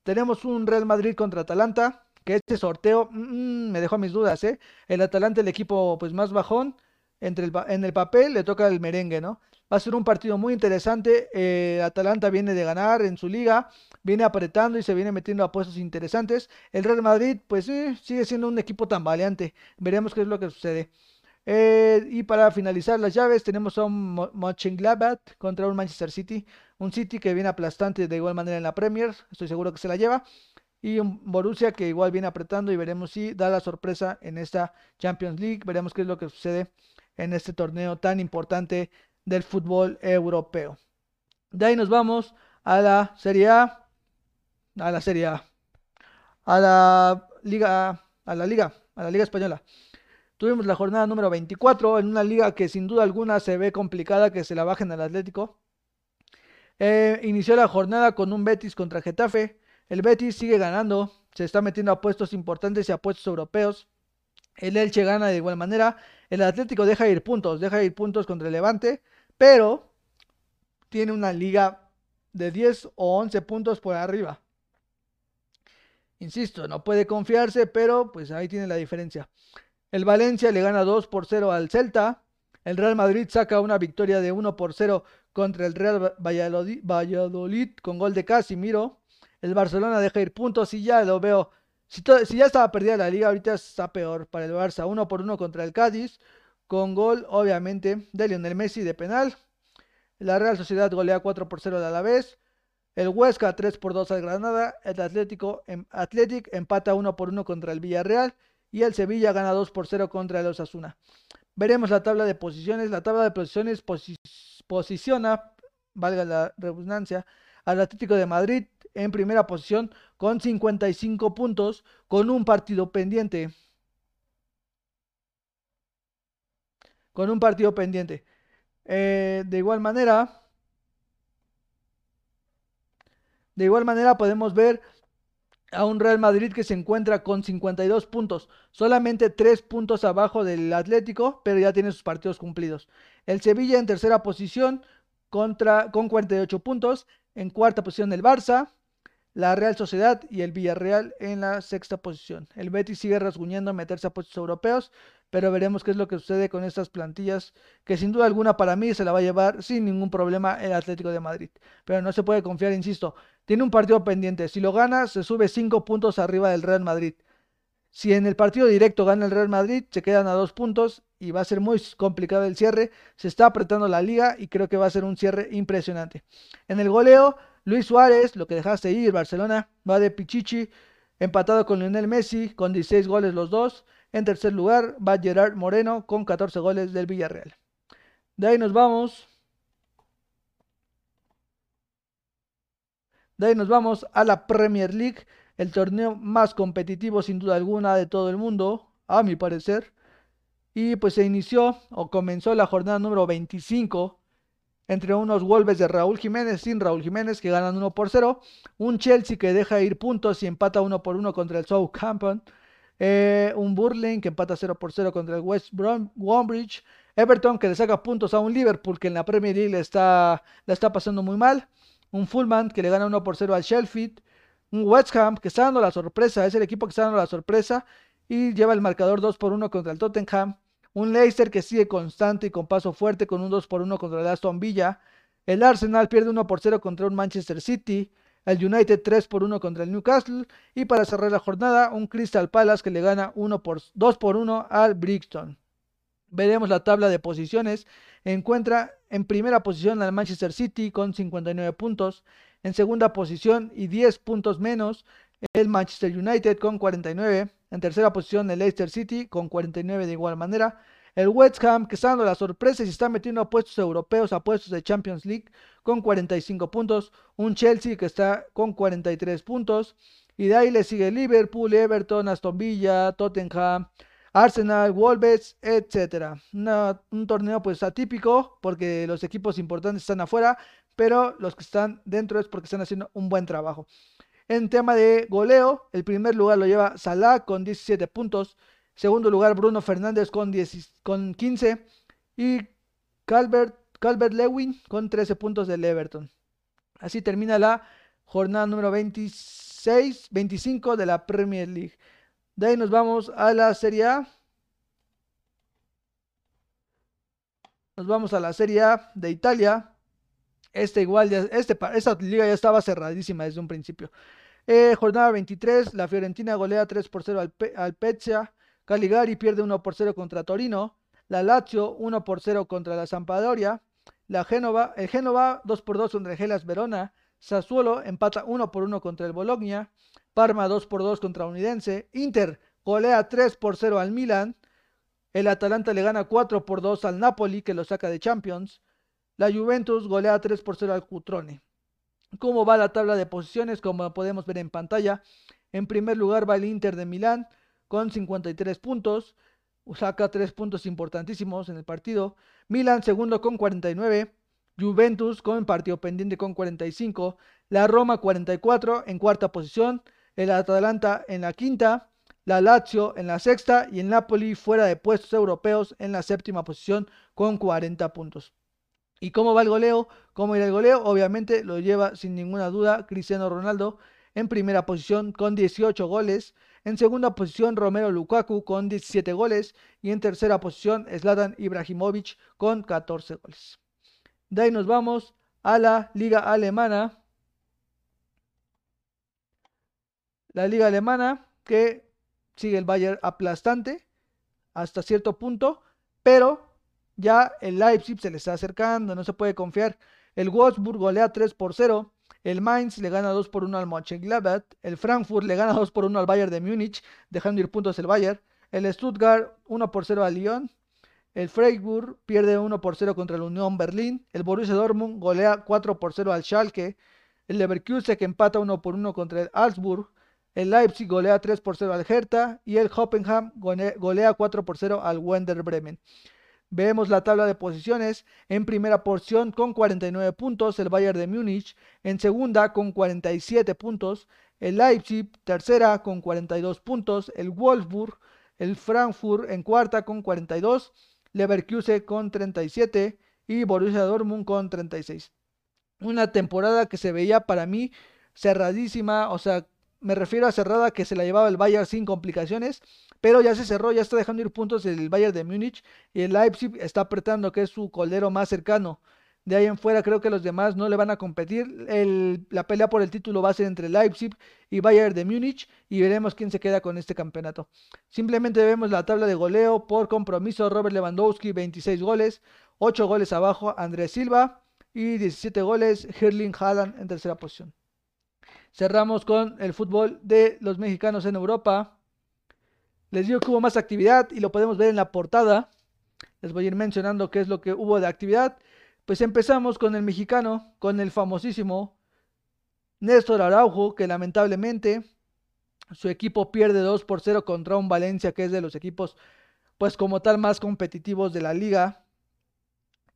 Tenemos un Real Madrid contra Atalanta, que este sorteo mm, me dejó mis dudas, ¿eh? El Atalanta, el equipo pues más bajón, entre el, en el papel le toca el merengue, ¿no? Va a ser un partido muy interesante. Eh, Atalanta viene de ganar en su liga, viene apretando y se viene metiendo a puestos interesantes. El Real Madrid, pues sigue siendo un equipo tan valiente. Veremos qué es lo que sucede. Eh, y para finalizar las llaves, tenemos a un Mönchengladbach contra un Manchester City. Un City que viene aplastante de igual manera en la Premier, estoy seguro que se la lleva. Y un Borussia que igual viene apretando y veremos si da la sorpresa en esta Champions League. Veremos qué es lo que sucede en este torneo tan importante del fútbol europeo. De ahí nos vamos a la Serie A, a la Serie A, a la Liga, a la Liga, a la Liga Española. Tuvimos la jornada número 24 en una liga que sin duda alguna se ve complicada que se la bajen al Atlético. Eh, inició la jornada con un Betis contra Getafe. El Betis sigue ganando, se está metiendo a puestos importantes y a puestos europeos. El Elche gana de igual manera. El Atlético deja ir puntos, deja ir puntos contra el Levante, pero tiene una liga de 10 o 11 puntos por arriba. Insisto, no puede confiarse, pero pues ahí tiene la diferencia. El Valencia le gana 2 por 0 al Celta. El Real Madrid saca una victoria de 1 por 0 contra el Real Valladolid, con gol de Casimiro. El Barcelona deja ir puntos y ya lo veo. Si, ya estaba perdida la liga, ahorita está peor para el Barça. 1 por 1 contra el Cádiz, con gol obviamente de Lionel Messi de penal. La Real Sociedad golea 4 por 0 de Alavés. El Huesca 3 por 2 al Granada. El Atlético, em, Athletic empata 1 por 1 contra el Villarreal y el Sevilla gana 2 por 0 contra el Osasuna. Veremos la tabla de posiciones. La tabla de posiciones posiciona, valga la redundancia, al Atlético de Madrid en primera posición con 55 puntos, con un partido pendiente. Con un partido pendiente. Eh, de igual manera, de igual manera podemos ver a un Real Madrid que se encuentra con 52 puntos, solamente 3 puntos abajo del Atlético, pero ya tiene sus partidos cumplidos. El Sevilla en tercera posición contra, con 48 puntos, en cuarta posición el Barça, la Real Sociedad y el Villarreal en la sexta posición. El Betis sigue rasguñando meterse a puestos europeos, pero veremos qué es lo que sucede con estas plantillas, que sin duda alguna para mí se la va a llevar sin ningún problema el Atlético de Madrid. Pero no se puede confiar, insisto, tiene un partido pendiente, si lo gana se sube 5 puntos arriba del Real Madrid. Si en el partido directo gana el Real Madrid, se quedan a dos puntos y va a ser muy complicado el cierre. Se está apretando la liga y creo que va a ser un cierre impresionante. En el goleo, Luis Suárez, lo que dejaste ir, Barcelona, va de Pichichi, empatado con Lionel Messi, con 16 goles los dos. En tercer lugar va Gerard Moreno con 14 goles del Villarreal. De ahí nos vamos. De ahí nos vamos a la Premier League, el torneo más competitivo sin duda alguna de todo el mundo, a mi parecer. Y pues se inició o comenzó la jornada número 25 entre unos Wolves de Raúl Jiménez sin Raúl Jiménez que ganan 1 por 0, un Chelsea que deja ir puntos y empata 1 por 1 contra el Southampton, eh, un Burling que empata 0 por 0 contra el West Bromwich, Everton que le saca puntos a un Liverpool que en la Premier League le está, le está pasando muy mal, un Fullman que le gana 1 por 0 al Sheffield, un West Ham que está dando la sorpresa, es el equipo que está dando la sorpresa y lleva el marcador 2 por 1 contra el Tottenham, un Leicester que sigue constante y con paso fuerte con un 2 por 1 contra el Aston Villa, el Arsenal pierde 1 por 0 contra un Manchester City, el United 3 por 1 contra el Newcastle y para cerrar la jornada un Crystal Palace que le gana 1 por, 2 por 1 al Brixton. Veremos la tabla de posiciones. Encuentra en primera posición al Manchester City con 59 puntos. En segunda posición y 10 puntos menos el Manchester United con 49. En tercera posición el Leicester City con 49 de igual manera. El West Ham que está dando la sorpresa y está metiendo a puestos europeos, a puestos de Champions League con 45 puntos. Un Chelsea que está con 43 puntos. Y de ahí le sigue Liverpool, Everton, Aston Villa, Tottenham, Arsenal, Wolves, etc. un torneo pues atípico porque los equipos importantes están afuera, pero los que están dentro es porque están haciendo un buen trabajo. En tema de goleo, el primer lugar lo lleva Salah con 17 puntos, segundo lugar Bruno Fernández con, con 15 y Calvert, Calvert Lewin con 13 puntos del Everton. Así termina la jornada número 26, 25 de la Premier League. De ahí nos vamos a la Serie A. Nos vamos a la Serie A de Italia. Este igual, ya, este, esta liga ya estaba cerradísima desde un principio. Eh, jornada 23, la Fiorentina golea 3 por 0 al, al Pezia. Caligari pierde 1 por 0 contra Torino. La Lazio 1 por 0 contra la Sampdoria. La Génova, el Génova 2 por 2 contra el Gelas Verona. Sassuolo empata 1 por 1 contra el Bologna. Parma 2 por 2 contra Unidense. Inter golea 3 por 0 al Milan. El Atalanta le gana 4 por 2 al Napoli, que lo saca de Champions. La Juventus golea 3 por 0 al Cutrone. ¿Cómo va la tabla de posiciones? Como podemos ver en pantalla. En primer lugar va el Inter de Milán con 53 puntos. Saca 3 puntos importantísimos en el partido. Milan segundo con 49. Juventus con partido pendiente con 45. La Roma 44 en cuarta posición el Atalanta en la quinta, la Lazio en la sexta y el Napoli fuera de puestos europeos en la séptima posición con 40 puntos. ¿Y cómo va el goleo? ¿Cómo irá el goleo? Obviamente lo lleva sin ninguna duda Cristiano Ronaldo en primera posición con 18 goles. En segunda posición Romero Lukaku con 17 goles. Y en tercera posición Zlatan Ibrahimovic con 14 goles. De ahí nos vamos a la liga alemana La liga alemana que sigue el Bayern aplastante hasta cierto punto, pero ya el Leipzig se le está acercando, no se puede confiar. El Wolfsburg golea 3 por 0. El Mainz le gana 2 por 1 al Mönchengladbach. El Frankfurt le gana 2 por 1 al Bayern de Múnich, dejando ir puntos el Bayern. El Stuttgart 1 por 0 al Lyon. El Freiburg pierde 1 por 0 contra el Unión Berlín. El Borussia Dortmund golea 4 por 0 al Schalke. El Leverkusen que empata 1 por 1 contra el Augsburg. El Leipzig golea 3 por 0 al Hertha y el Hoffenheim golea 4 por 0 al Wender Bremen. Vemos la tabla de posiciones. En primera porción con 49 puntos el Bayern de Múnich. En segunda con 47 puntos. El Leipzig tercera con 42 puntos. El Wolfsburg. El Frankfurt en cuarta con 42. Leverkusen con 37. Y Borussia Dortmund con 36. Una temporada que se veía para mí cerradísima. O sea, me refiero a cerrada que se la llevaba el Bayern sin complicaciones, pero ya se cerró, ya está dejando ir puntos el Bayern de Múnich y el Leipzig está apretando que es su colero más cercano. De ahí en fuera creo que los demás no le van a competir. la pelea por el título va a ser entre Leipzig y Bayern de Múnich y veremos quién se queda con este campeonato. Simplemente vemos la tabla de goleo por compromiso. Robert Lewandowski 26 goles, 8 goles abajo Andrés Silva y 17 goles Herling Haaland en tercera posición. Cerramos con el fútbol de los mexicanos en Europa. Les digo que hubo más actividad y lo podemos ver en la portada. Les voy a ir mencionando qué es lo que hubo de actividad. Pues empezamos con el mexicano, con el famosísimo Néstor Araujo, que lamentablemente su equipo pierde 2 por 0 contra un Valencia, que es de los equipos, pues como tal, más competitivos de la liga.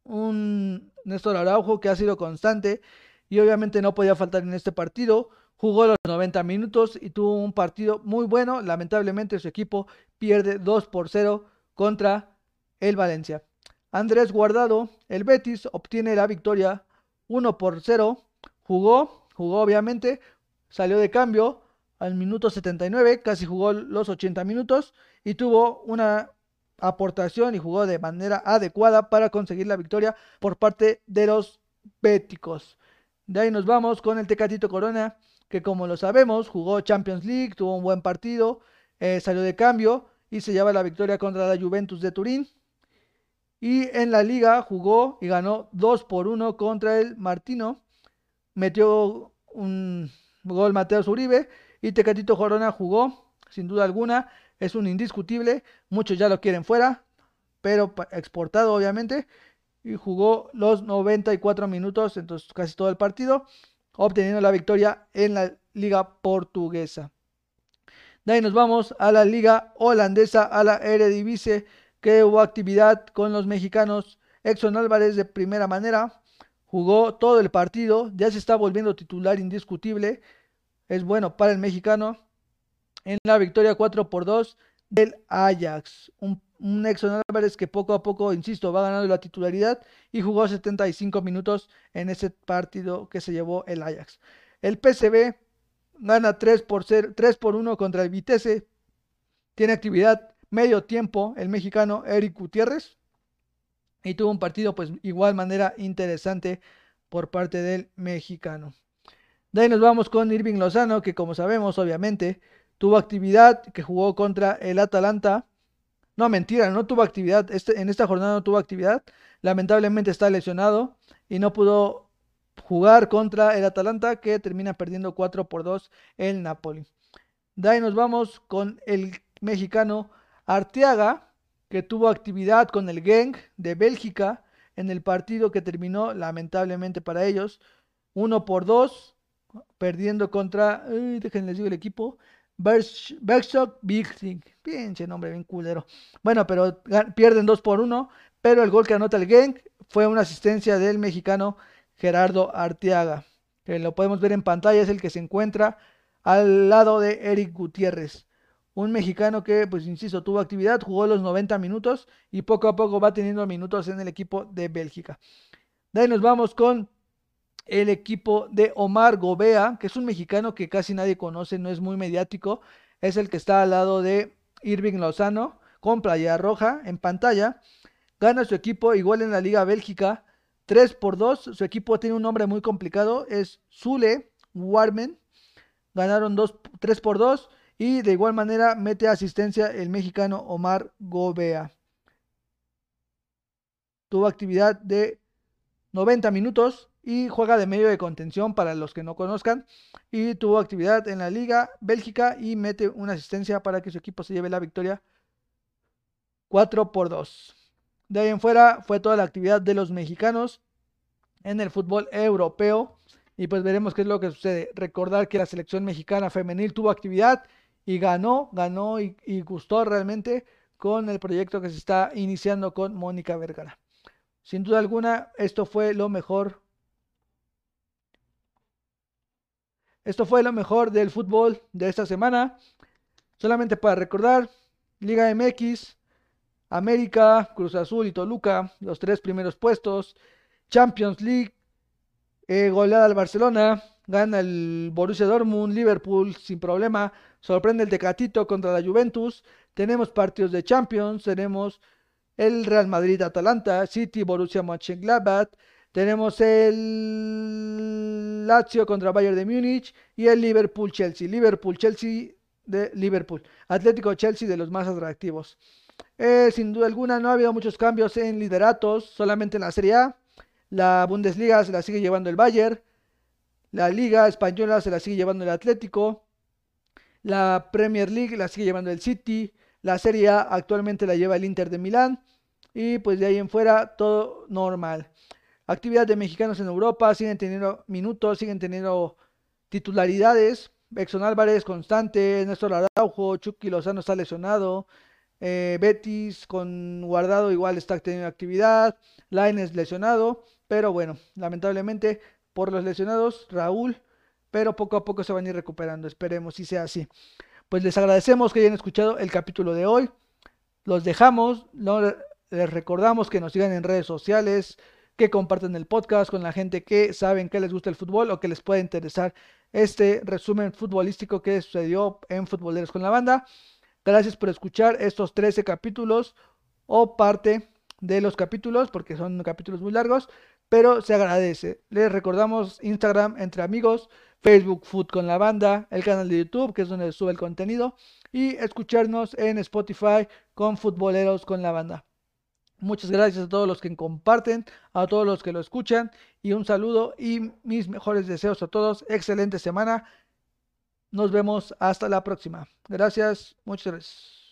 Un Néstor Araujo que ha sido constante y obviamente no podía faltar en este partido. Jugó los 90 minutos y tuvo un partido muy bueno. Lamentablemente su equipo pierde 2 por 0 contra el Valencia. Andrés Guardado, el Betis, obtiene la victoria 1 por 0. Jugó, jugó obviamente, salió de cambio al minuto 79, casi jugó los 80 minutos y tuvo una aportación y jugó de manera adecuada para conseguir la victoria por parte de los béticos. De ahí nos vamos con el Tecatito Corona, que como lo sabemos, jugó Champions League, tuvo un buen partido, eh, salió de cambio y se lleva la victoria contra la Juventus de Turín. Y en la liga jugó y ganó 2 por 1 contra el Martino. Metió un gol Mateo Zuribe y Tecatito Corona jugó, sin duda alguna, es un indiscutible. Muchos ya lo quieren fuera, pero exportado obviamente y jugó los 94 minutos, entonces casi todo el partido, obteniendo la victoria en la liga portuguesa. De ahí nos vamos a la liga holandesa, a la Eredivisie, que hubo actividad con los mexicanos. Exxon Álvarez de primera manera, jugó todo el partido, ya se está volviendo titular indiscutible, es bueno para el mexicano. En la victoria 4 por 2 del Ajax, un un Exxon Álvarez que poco a poco, insisto, va ganando la titularidad y jugó 75 minutos en ese partido que se llevó el Ajax. El PCB gana 3 por, 0, 3 por 1 contra el Vitesse. Tiene actividad medio tiempo el mexicano Eric Gutiérrez. Y tuvo un partido, pues, igual manera interesante por parte del mexicano. De ahí nos vamos con Irving Lozano, que como sabemos, obviamente, tuvo actividad, que jugó contra el Atalanta no, mentira, no tuvo actividad. Este, en esta jornada no tuvo actividad. Lamentablemente está lesionado y no pudo jugar contra el Atalanta que termina perdiendo 4 por 2 el Napoli. De ahí nos vamos con el mexicano Arteaga que tuvo actividad con el Genk de Bélgica en el partido que terminó lamentablemente para ellos 1 por 2 perdiendo contra, déjenles digo el equipo, Bergstock Big Thing. Nombre bien culero. Bueno, pero pierden 2 por 1. Pero el gol que anota el Genk fue una asistencia del mexicano Gerardo Arteaga. Que lo podemos ver en pantalla, es el que se encuentra al lado de Eric Gutiérrez. Un mexicano que, pues insisto, tuvo actividad, jugó los 90 minutos y poco a poco va teniendo minutos en el equipo de Bélgica. De ahí nos vamos con el equipo de Omar Gobea, que es un mexicano que casi nadie conoce, no es muy mediático, es el que está al lado de Irving Lozano con Playa Roja en pantalla. Gana su equipo igual en la Liga Bélgica 3 por 2. Su equipo tiene un nombre muy complicado, es Zule Warmen. Ganaron 2, 3 por 2 y de igual manera mete asistencia el mexicano Omar Gobea. Tuvo actividad de 90 minutos y juega de medio de contención para los que no conozcan. Y tuvo actividad en la Liga Bélgica y mete una asistencia para que su equipo se lleve la victoria 4 por 2. De ahí en fuera fue toda la actividad de los mexicanos en el fútbol europeo. Y pues veremos qué es lo que sucede. Recordar que la selección mexicana femenil tuvo actividad y ganó, ganó y, y gustó realmente con el proyecto que se está iniciando con Mónica Vergara. Sin duda alguna, esto fue lo mejor Esto fue lo mejor del fútbol de esta semana. Solamente para recordar, Liga MX, América, Cruz Azul y Toluca, los tres primeros puestos. Champions League, eh, goleada al Barcelona, gana el Borussia Dortmund, Liverpool sin problema, sorprende el Tecatito contra la Juventus. Tenemos partidos de Champions, tenemos el Real Madrid Atalanta, City Borussia Mönchengladbach, tenemos el Lazio contra Bayern de Múnich y el Liverpool Chelsea. Liverpool Chelsea de Liverpool. Atlético Chelsea de los más atractivos. Eh, sin duda alguna no ha habido muchos cambios en lideratos, solamente en la Serie A. La Bundesliga se la sigue llevando el Bayern. La Liga Española se la sigue llevando el Atlético. La Premier League la sigue llevando el City. La Serie A actualmente la lleva el Inter de Milán. Y pues de ahí en fuera todo normal. Actividad de mexicanos en Europa, siguen teniendo minutos, siguen teniendo titularidades. Exxon Álvarez constante, Néstor Araujo, Chucky Lozano está lesionado. Eh, Betis con Guardado igual está teniendo actividad. es lesionado. Pero bueno, lamentablemente por los lesionados, Raúl. Pero poco a poco se van a ir recuperando. Esperemos si sea así. Pues les agradecemos que hayan escuchado el capítulo de hoy. Los dejamos. les recordamos que nos sigan en redes sociales que compartan el podcast con la gente que saben que les gusta el fútbol o que les puede interesar este resumen futbolístico que sucedió en Futboleros con la Banda. Gracias por escuchar estos 13 capítulos o parte de los capítulos, porque son capítulos muy largos. pero se agradece. Les recordamos Instagram entre amigos, Facebook Food con la banda, el canal de YouTube que es donde sube el contenido y escucharnos en Spotify con Futboleros con la banda. Muchas gracias a todos los que comparten, a todos los que lo escuchan y un saludo y mis mejores deseos a todos. Excelente semana. Nos vemos hasta la próxima. Gracias, muchas gracias.